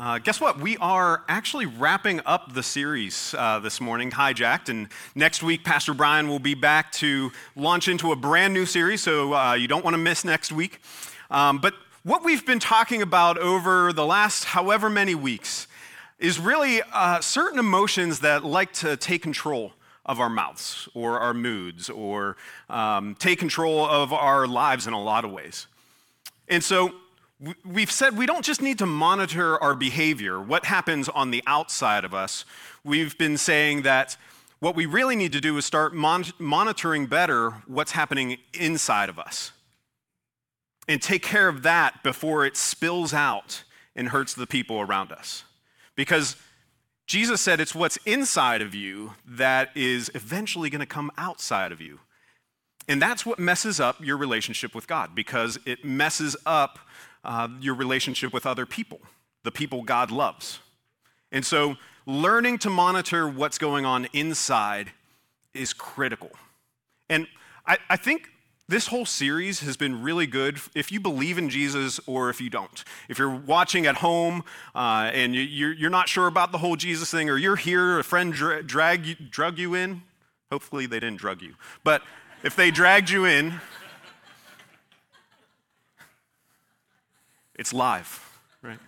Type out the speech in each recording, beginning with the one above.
Uh, guess what? We are actually wrapping up the series uh, this morning, Hijacked, and next week, Pastor Brian will be back to launch into a brand new series, so uh, you don't want to miss next week. Um, but what we've been talking about over the last however many weeks is really uh, certain emotions that like to take control of our mouths or our moods or um, take control of our lives in a lot of ways. And so, we've said we don't just need to monitor our behavior, what happens on the outside of us. We've been saying that what we really need to do is start mon- monitoring better what's happening inside of us and take care of that before it spills out and hurts the people around us. Because Jesus said it's what's inside of you that is eventually going to come outside of you. And that's what messes up your relationship with God because it messes up uh, your relationship with other people, the people God loves. And so, learning to monitor what's going on inside is critical. And I, I think this whole series has been really good if you believe in Jesus or if you don't. If you're watching at home uh, and you, are not sure about the whole Jesus thing, or you're here, a friend dra- drag you, drug you in, hopefully they didn't drug you, but if they dragged you in, It's live, right?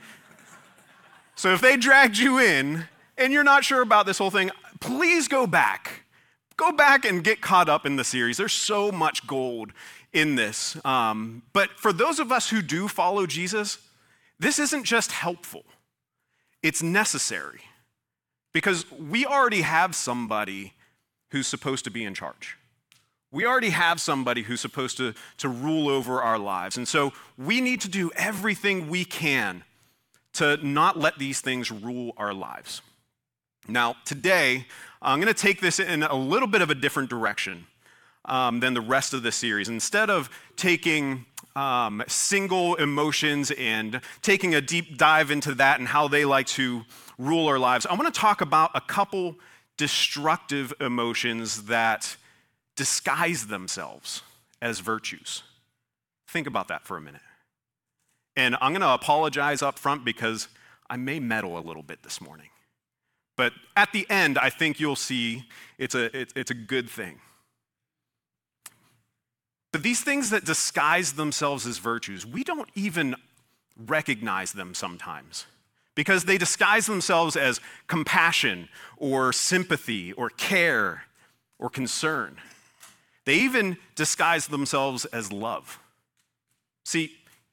So if they dragged you in and you're not sure about this whole thing, please go back. Go back and get caught up in the series. There's so much gold in this. Um, but for those of us who do follow Jesus, this isn't just helpful, it's necessary because we already have somebody who's supposed to be in charge. We already have somebody who's supposed to, to rule over our lives. And so we need to do everything we can to not let these things rule our lives. Now, today, I'm going to take this in a little bit of a different direction um, than the rest of the series. Instead of taking um, single emotions and taking a deep dive into that and how they like to rule our lives, I want to talk about a couple destructive emotions that disguise themselves as virtues. Think about that for a minute. And I'm going to apologize up front because I may meddle a little bit this morning. But at the end, I think you'll see it's a, it's a good thing. But these things that disguise themselves as virtues, we don't even recognize them sometimes because they disguise themselves as compassion or sympathy or care or concern. They even disguise themselves as love. See,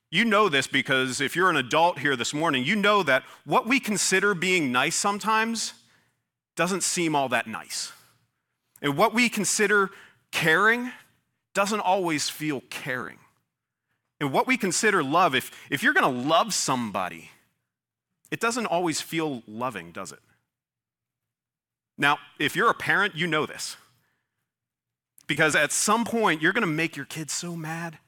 you know this because if you're an adult here this morning, you know that what we consider being nice sometimes doesn't seem all that nice. And what we consider caring doesn't always feel caring. And what we consider love, if, if you're going to love somebody, it doesn't always feel loving, does it? Now, if you're a parent, you know this. Because at some point, you're going to make your kids so mad,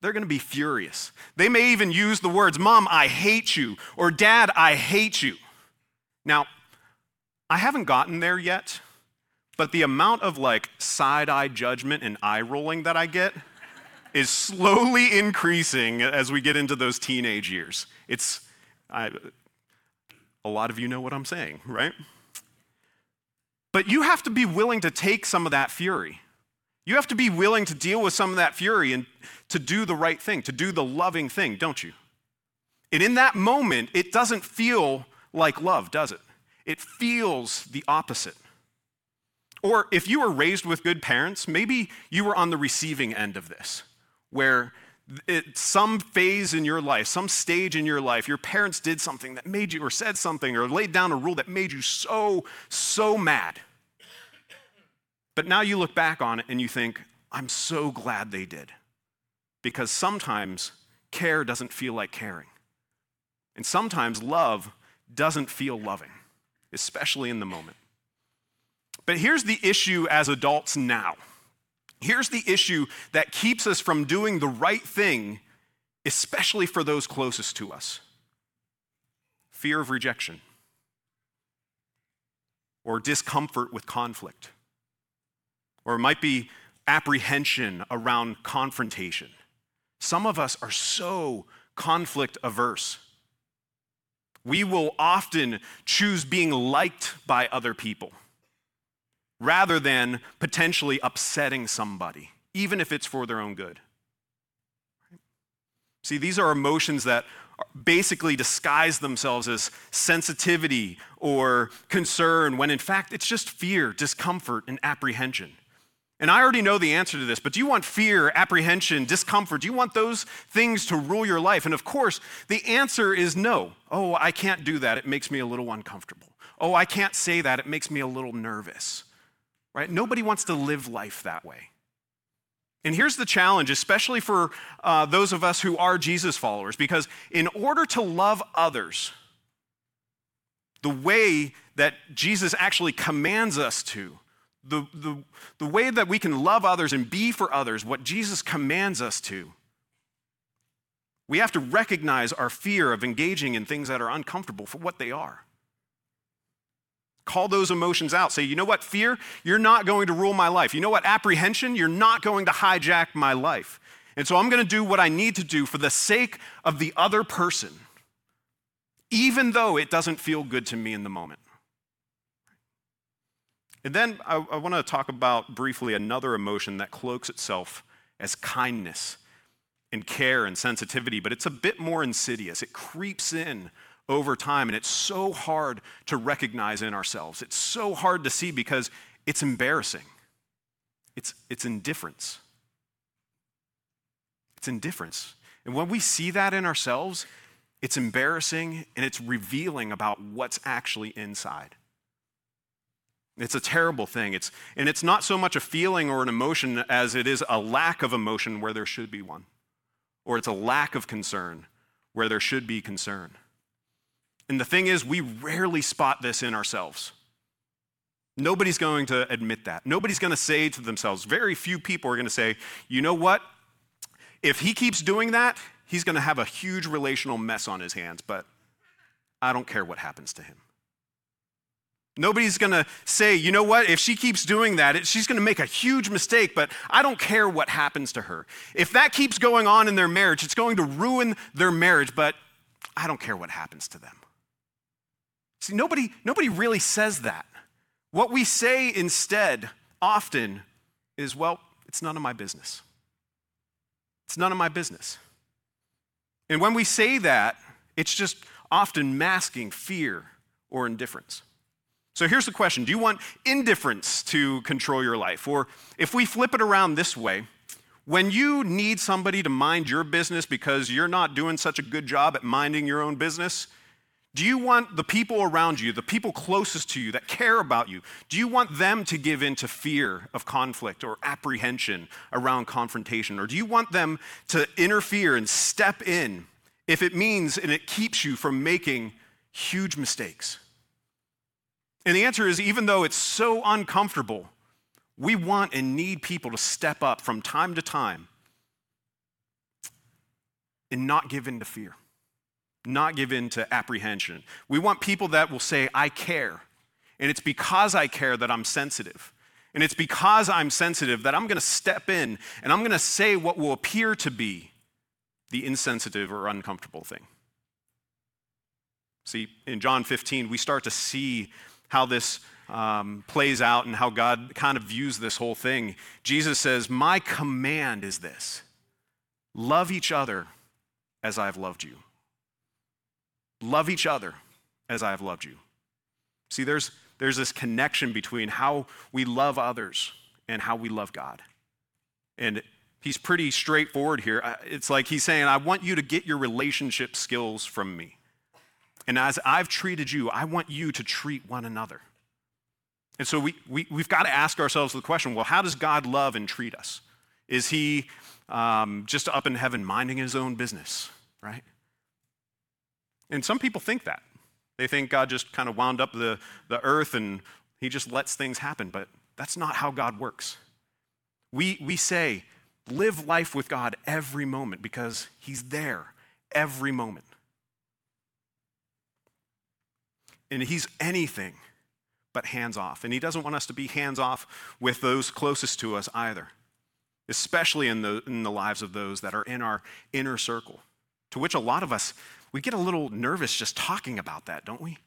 they're going to be furious. They may even use the words, Mom, I hate you, or Dad, I hate you. Now, I haven't gotten there yet, but the amount of like side eye judgment and eye rolling that I get is slowly increasing as we get into those teenage years. It's, I, a lot of you know what I'm saying, right? But you have to be willing to take some of that fury. You have to be willing to deal with some of that fury and to do the right thing, to do the loving thing, don't you? And in that moment, it doesn't feel like love, does it? It feels the opposite. Or if you were raised with good parents, maybe you were on the receiving end of this, where it, some phase in your life, some stage in your life, your parents did something that made you, or said something, or laid down a rule that made you so, so mad but now you look back on it and you think, I'm so glad they did. Because sometimes care doesn't feel like caring. And sometimes love doesn't feel loving, especially in the moment. But here's the issue as adults now. Here's the issue that keeps us from doing the right thing, especially for those closest to us fear of rejection or discomfort with conflict, or it might be apprehension around confrontation. Some of us are so conflict averse. We will often choose being liked by other people rather than potentially upsetting somebody, even if it's for their own good. See, these are emotions that basically disguise themselves as sensitivity or concern when in fact it's just fear, discomfort, and apprehension. And I already know the answer to this, but do you want fear, apprehension, discomfort? Do you want those things to rule your life? And of course, the answer is no. Oh, I can't do that. It makes me a little uncomfortable. Oh, I can't say that. It makes me a little nervous. Right? Nobody wants to live life that way. And here's the challenge, especially for uh, those of us who are Jesus followers, because in order to love others, the way that Jesus actually commands us to, the, the, the way that we can love others and be for others, what Jesus commands us to, we have to recognize our fear of engaging in things that are uncomfortable for what they are. Call those emotions out. Say, you know what, fear, you're not going to rule my life. You know what, apprehension, you're not going to hijack my life. And so I'm going to do what I need to do for the sake of the other person, even though it doesn't feel good to me in the moment. And then I, I want to talk about briefly another emotion that cloaks itself as kindness and care and sensitivity, but it's a bit more insidious. It creeps in over time. And it's so hard to recognize in ourselves. It's so hard to see because it's embarrassing. It's, it's indifference. It's indifference. And when we see that in ourselves, it's embarrassing and it's revealing about what's actually inside. It's a terrible thing. It's, and it's not so much a feeling or an emotion as it is a lack of emotion where there should be one, or it's a lack of concern where there should be concern. And the thing is, we rarely spot this in ourselves. Nobody's going to admit that. Nobody's going to say to themselves, very few people are going to say, you know what? If he keeps doing that, he's going to have a huge relational mess on his hands, but I don't care what happens to him. Nobody's going to say, you know what, if she keeps doing that, she's going to make a huge mistake, but I don't care what happens to her. If that keeps going on in their marriage, it's going to ruin their marriage, but I don't care what happens to them. See, nobody, nobody really says that. What we say instead often is, well, it's none of my business. It's none of my business. And when we say that, it's just often masking fear or indifference. So here's the question Do you want indifference to control your life? Or if we flip it around this way, when you need somebody to mind your business because you're not doing such a good job at minding your own business, do you want the people around you, the people closest to you that care about you, do you want them to give in to fear of conflict or apprehension around confrontation? Or do you want them to interfere and step in if it means and it keeps you from making huge mistakes? And the answer is even though it's so uncomfortable, we want and need people to step up from time to time and not give in to fear not give in to apprehension. We want people that will say, I care. And it's because I care that I'm sensitive. And it's because I'm sensitive that I'm going to step in and I'm going to say what will appear to be the insensitive or uncomfortable thing. See, in John 15, we start to see how this um, plays out and how God kind of views this whole thing. Jesus says, My command is this love each other as I've loved you. Love each other as I have loved you. See, there's, there's this connection between how we love others and how we love God. And he's pretty straightforward here. It's like he's saying, I want you to get your relationship skills from me. And as I've treated you, I want you to treat one another. And so we, we, we've got to ask ourselves the question well, how does God love and treat us? Is he um, just up in heaven minding his own business, right? And some people think that. They think God just kind of wound up the, the earth and he just lets things happen, but that's not how God works. We, we say, live life with God every moment because he's there every moment. And he's anything but hands off. And he doesn't want us to be hands off with those closest to us either, especially in the, in the lives of those that are in our inner circle, to which a lot of us, we get a little nervous just talking about that, don't we?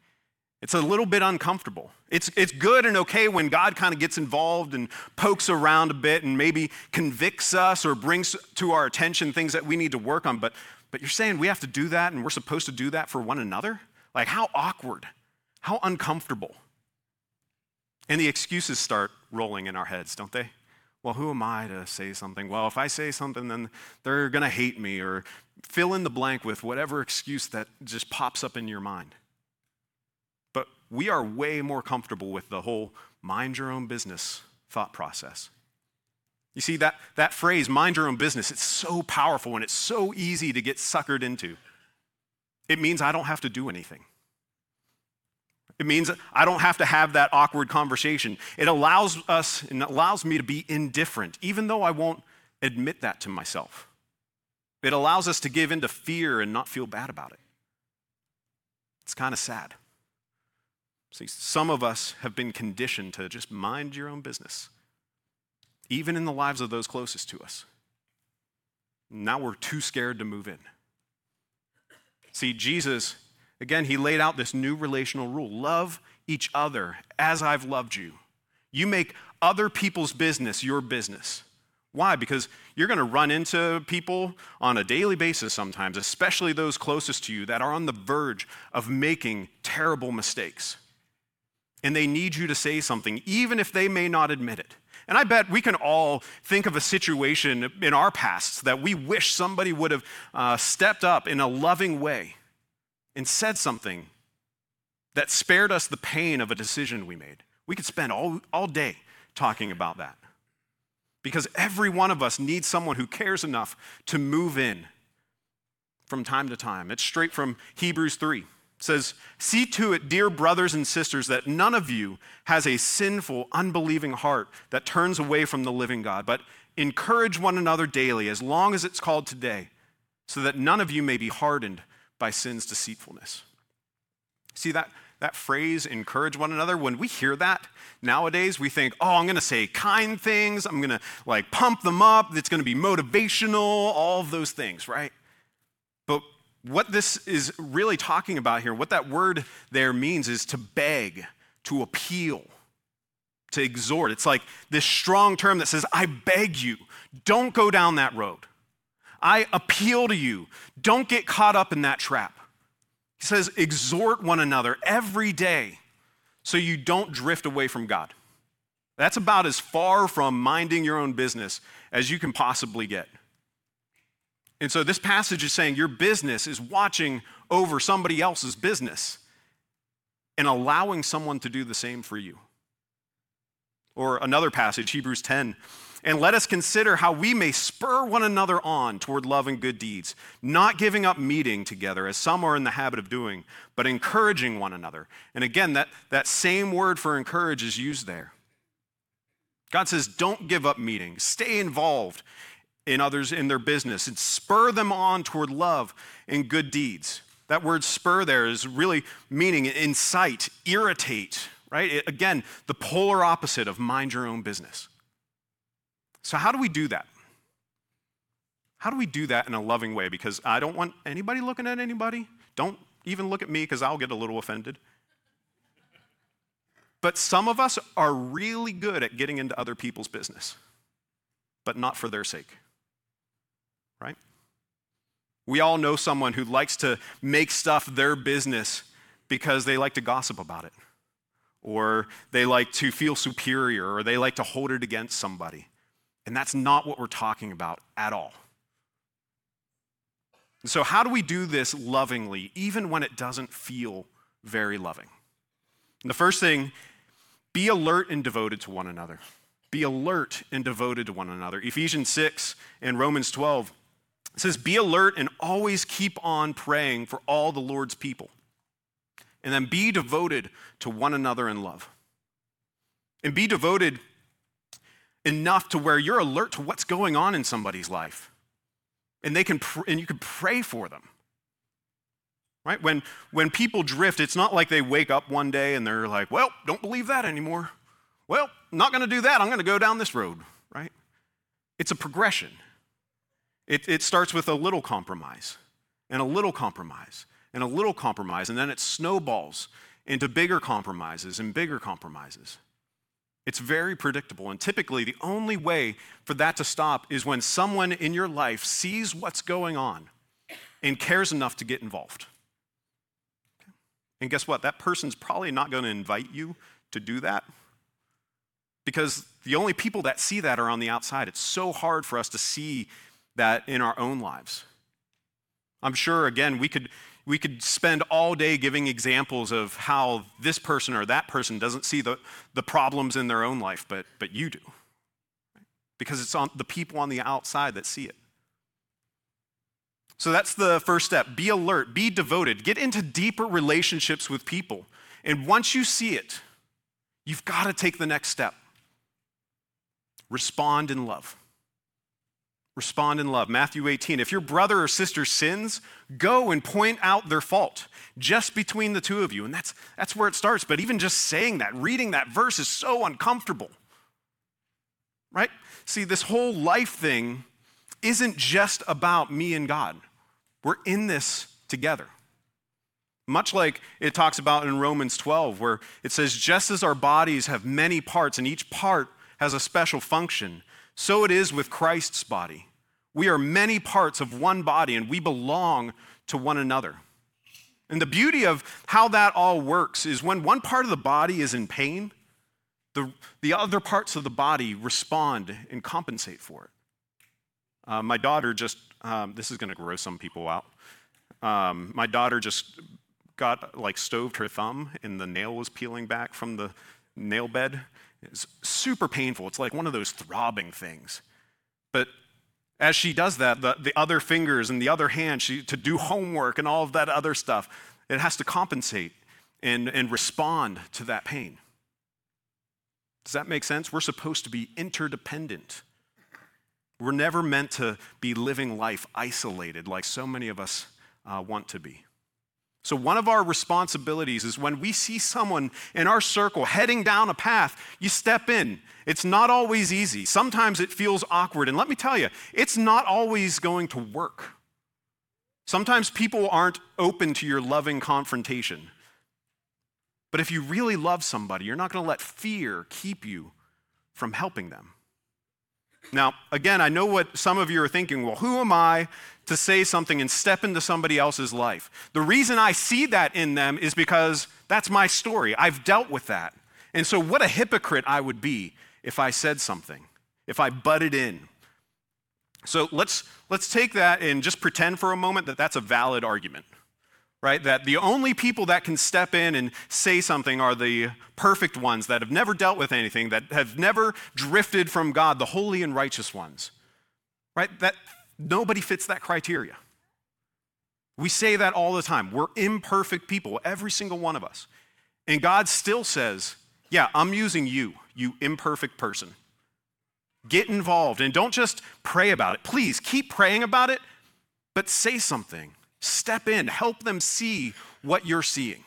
It's a little bit uncomfortable. It's, it's good and okay when God kind of gets involved and pokes around a bit and maybe convicts us or brings to our attention things that we need to work on. But, but you're saying we have to do that and we're supposed to do that for one another? Like, how awkward, how uncomfortable. And the excuses start rolling in our heads, don't they? Well, who am I to say something? Well, if I say something, then they're going to hate me, or fill in the blank with whatever excuse that just pops up in your mind. But we are way more comfortable with the whole mind your own business thought process. You see, that, that phrase, mind your own business, it's so powerful and it's so easy to get suckered into. It means I don't have to do anything. It means I don't have to have that awkward conversation. It allows us and allows me to be indifferent, even though I won't admit that to myself. It allows us to give in to fear and not feel bad about it. It's kind of sad. See, some of us have been conditioned to just mind your own business, even in the lives of those closest to us. Now we're too scared to move in. See, Jesus Again, he laid out this new relational rule love each other as I've loved you. You make other people's business your business. Why? Because you're going to run into people on a daily basis sometimes, especially those closest to you that are on the verge of making terrible mistakes. And they need you to say something, even if they may not admit it. And I bet we can all think of a situation in our pasts that we wish somebody would have uh, stepped up in a loving way and said something that spared us the pain of a decision we made. We could spend all, all day talking about that. Because every one of us needs someone who cares enough to move in from time to time. It's straight from Hebrews 3. It says, See to it, dear brothers and sisters, that none of you has a sinful, unbelieving heart that turns away from the living God, but encourage one another daily, as long as it's called today, so that none of you may be hardened by sin's deceitfulness. See that, that phrase, encourage one another, when we hear that nowadays, we think, oh, I'm going to say kind things. I'm going to like pump them up. It's going to be motivational, all of those things, right? But what this is really talking about here, what that word there means is to beg, to appeal, to exhort. It's like this strong term that says, I beg you, don't go down that road. I appeal to you, don't get caught up in that trap. He says, exhort one another every day so you don't drift away from God. That's about as far from minding your own business as you can possibly get. And so this passage is saying your business is watching over somebody else's business and allowing someone to do the same for you. Or another passage, Hebrews 10, and let us consider how we may spur one another on toward love and good deeds, not giving up meeting together as some are in the habit of doing, but encouraging one another. And again, that, that same word for encourage is used there. God says, don't give up meeting, stay involved in others in their business and spur them on toward love and good deeds. That word spur there is really meaning incite, irritate, right? Again, the polar opposite of mind your own business. So, how do we do that? How do we do that in a loving way? Because I don't want anybody looking at anybody. Don't even look at me because I'll get a little offended. But some of us are really good at getting into other people's business, but not for their sake. Right? We all know someone who likes to make stuff their business because they like to gossip about it, or they like to feel superior, or they like to hold it against somebody. And that's not what we're talking about at all. So, how do we do this lovingly, even when it doesn't feel very loving? And the first thing, be alert and devoted to one another. Be alert and devoted to one another. Ephesians 6 and Romans 12 says, Be alert and always keep on praying for all the Lord's people. And then be devoted to one another in love. And be devoted enough to where you're alert to what's going on in somebody's life. And they can pr- and you can pray for them. Right? When when people drift, it's not like they wake up one day and they're like, "Well, don't believe that anymore." Well, not going to do that. I'm going to go down this road, right? It's a progression. It, it starts with a little compromise, and a little compromise, and a little compromise, and then it snowballs into bigger compromises and bigger compromises. It's very predictable. And typically, the only way for that to stop is when someone in your life sees what's going on and cares enough to get involved. And guess what? That person's probably not going to invite you to do that because the only people that see that are on the outside. It's so hard for us to see that in our own lives. I'm sure, again, we could, we could spend all day giving examples of how this person or that person doesn't see the, the problems in their own life, but, but you do. Because it's on the people on the outside that see it. So that's the first step. Be alert, be devoted, get into deeper relationships with people. And once you see it, you've got to take the next step. Respond in love. Respond in love. Matthew 18. If your brother or sister sins, go and point out their fault just between the two of you. And that's, that's where it starts. But even just saying that, reading that verse is so uncomfortable. Right? See, this whole life thing isn't just about me and God. We're in this together. Much like it talks about in Romans 12, where it says, just as our bodies have many parts and each part has a special function, so it is with Christ's body. We are many parts of one body and we belong to one another. And the beauty of how that all works is when one part of the body is in pain, the, the other parts of the body respond and compensate for it. Uh, my daughter just, um, this is going to gross some people out. Um, my daughter just got like stoved her thumb and the nail was peeling back from the nail bed. It's super painful. It's like one of those throbbing things. But as she does that, the, the other fingers and the other hand, she, to do homework and all of that other stuff, it has to compensate and, and respond to that pain. Does that make sense? We're supposed to be interdependent. We're never meant to be living life isolated like so many of us uh, want to be. So, one of our responsibilities is when we see someone in our circle heading down a path, you step in. It's not always easy. Sometimes it feels awkward. And let me tell you, it's not always going to work. Sometimes people aren't open to your loving confrontation. But if you really love somebody, you're not going to let fear keep you from helping them. Now, again, I know what some of you are thinking. Well, who am I to say something and step into somebody else's life? The reason I see that in them is because that's my story. I've dealt with that. And so, what a hypocrite I would be if I said something, if I butted in. So, let's, let's take that and just pretend for a moment that that's a valid argument right? That the only people that can step in and say something are the perfect ones that have never dealt with anything, that have never drifted from God, the holy and righteous ones, right? That nobody fits that criteria. We say that all the time. We're imperfect people, every single one of us. And God still says, Yeah, I'm using you, you imperfect person. Get involved and don't just pray about it. Please keep praying about it, but say something. Step in, help them see what you're seeing.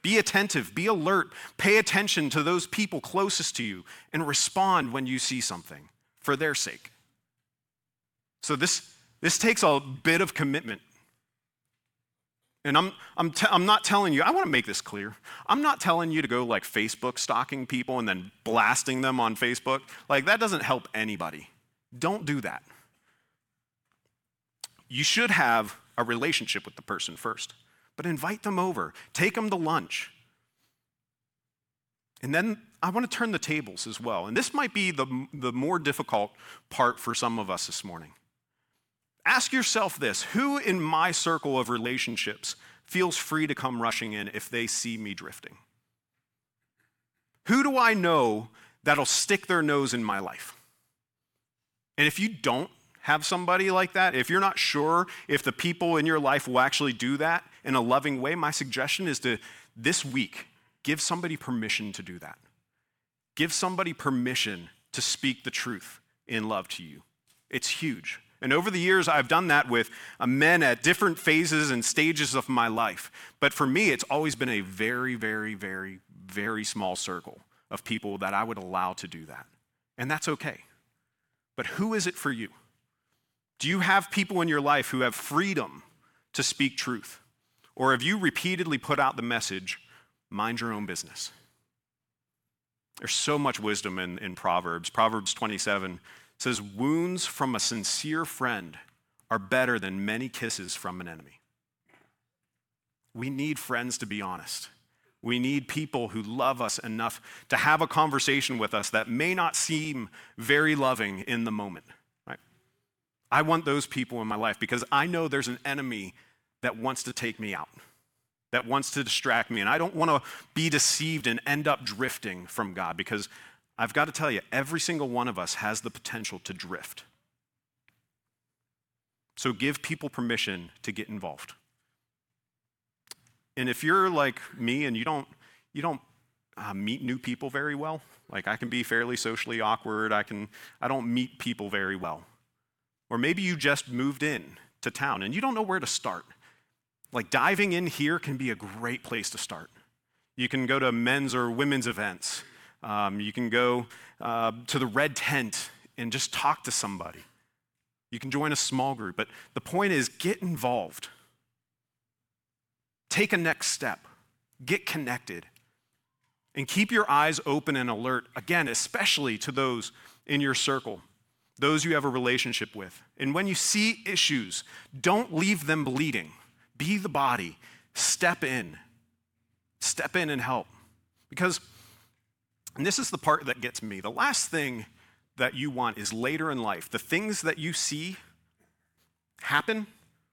Be attentive, be alert, pay attention to those people closest to you, and respond when you see something for their sake. So, this, this takes a bit of commitment. And I'm, I'm, I'm not telling you, I want to make this clear. I'm not telling you to go like Facebook stalking people and then blasting them on Facebook. Like, that doesn't help anybody. Don't do that. You should have a relationship with the person first. But invite them over, take them to lunch. And then I want to turn the tables as well. And this might be the, the more difficult part for some of us this morning. Ask yourself this who in my circle of relationships feels free to come rushing in if they see me drifting? Who do I know that'll stick their nose in my life? And if you don't have somebody like that, if you're not sure if the people in your life will actually do that, in a loving way, my suggestion is to this week give somebody permission to do that. Give somebody permission to speak the truth in love to you. It's huge. And over the years, I've done that with uh, men at different phases and stages of my life. But for me, it's always been a very, very, very, very small circle of people that I would allow to do that. And that's okay. But who is it for you? Do you have people in your life who have freedom to speak truth? Or have you repeatedly put out the message, mind your own business? There's so much wisdom in, in Proverbs. Proverbs 27 says, Wounds from a sincere friend are better than many kisses from an enemy. We need friends to be honest. We need people who love us enough to have a conversation with us that may not seem very loving in the moment. I want those people in my life because I know there's an enemy that wants to take me out, that wants to distract me. And I don't want to be deceived and end up drifting from God because I've got to tell you, every single one of us has the potential to drift. So give people permission to get involved. And if you're like me and you don't, you don't uh, meet new people very well, like I can be fairly socially awkward, I, can, I don't meet people very well. Or maybe you just moved in to town and you don't know where to start. Like diving in here can be a great place to start. You can go to men's or women's events. Um, you can go uh, to the red tent and just talk to somebody. You can join a small group. But the point is, get involved. Take a next step, get connected, and keep your eyes open and alert, again, especially to those in your circle, those you have a relationship with. And when you see issues, don't leave them bleeding. Be the body, step in, step in and help. Because, and this is the part that gets me, the last thing that you want is later in life, the things that you see happen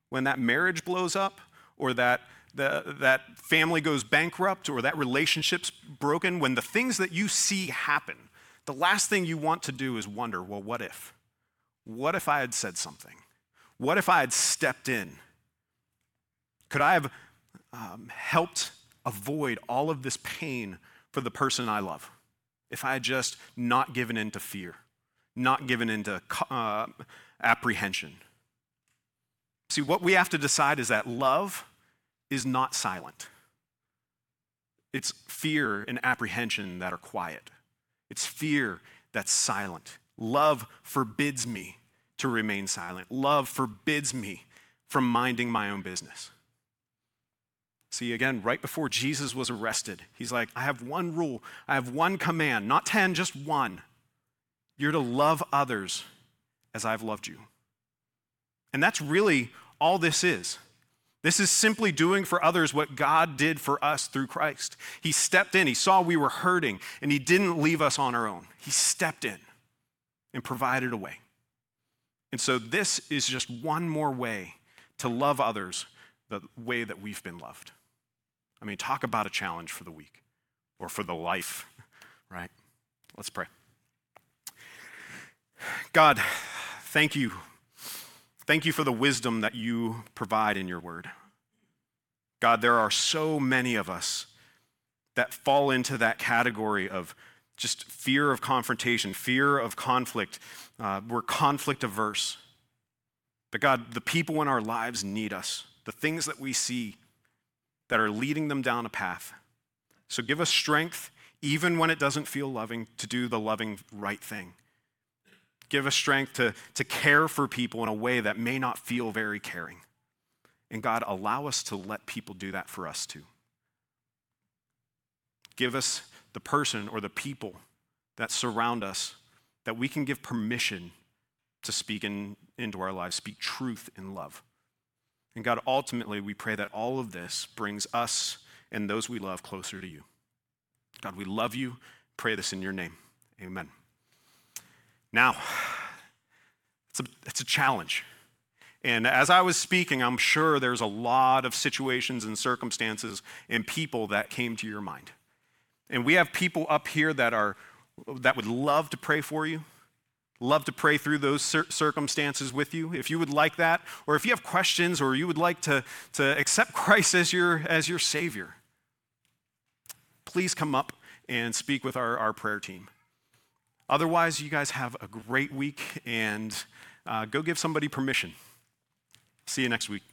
when that marriage blows up or that the, that family goes bankrupt or that relationship's broken, when the things that you see happen, the last thing you want to do is wonder, well, what if? What if I had said something? What if I had stepped in? Could I have um, helped avoid all of this pain for the person I love? If I had just not given in to fear, not given into uh, apprehension. See, what we have to decide is that love is not silent. It's fear and apprehension that are quiet. It's fear that's silent. Love forbids me to remain silent. Love forbids me from minding my own business. See, again, right before Jesus was arrested, he's like, I have one rule, I have one command, not 10, just one. You're to love others as I've loved you. And that's really all this is. This is simply doing for others what God did for us through Christ. He stepped in, He saw we were hurting, and He didn't leave us on our own. He stepped in and provided a way. And so, this is just one more way to love others the way that we've been loved. I mean, talk about a challenge for the week or for the life, right? Let's pray. God, thank you Thank you for the wisdom that you provide in your word. God, there are so many of us that fall into that category of just fear of confrontation, fear of conflict. Uh, we're conflict averse. But God, the people in our lives need us, the things that we see that are leading them down a path. So give us strength, even when it doesn't feel loving, to do the loving right thing. Give us strength to, to care for people in a way that may not feel very caring. And God, allow us to let people do that for us too. Give us the person or the people that surround us that we can give permission to speak in, into our lives, speak truth in love. And God, ultimately, we pray that all of this brings us and those we love closer to you. God, we love you. Pray this in your name. Amen. Now, it's a, it's a challenge. And as I was speaking, I'm sure there's a lot of situations and circumstances and people that came to your mind. And we have people up here that are that would love to pray for you. Love to pray through those circumstances with you. If you would like that, or if you have questions, or you would like to, to accept Christ as your, as your Savior, please come up and speak with our, our prayer team. Otherwise, you guys have a great week and uh, go give somebody permission. See you next week.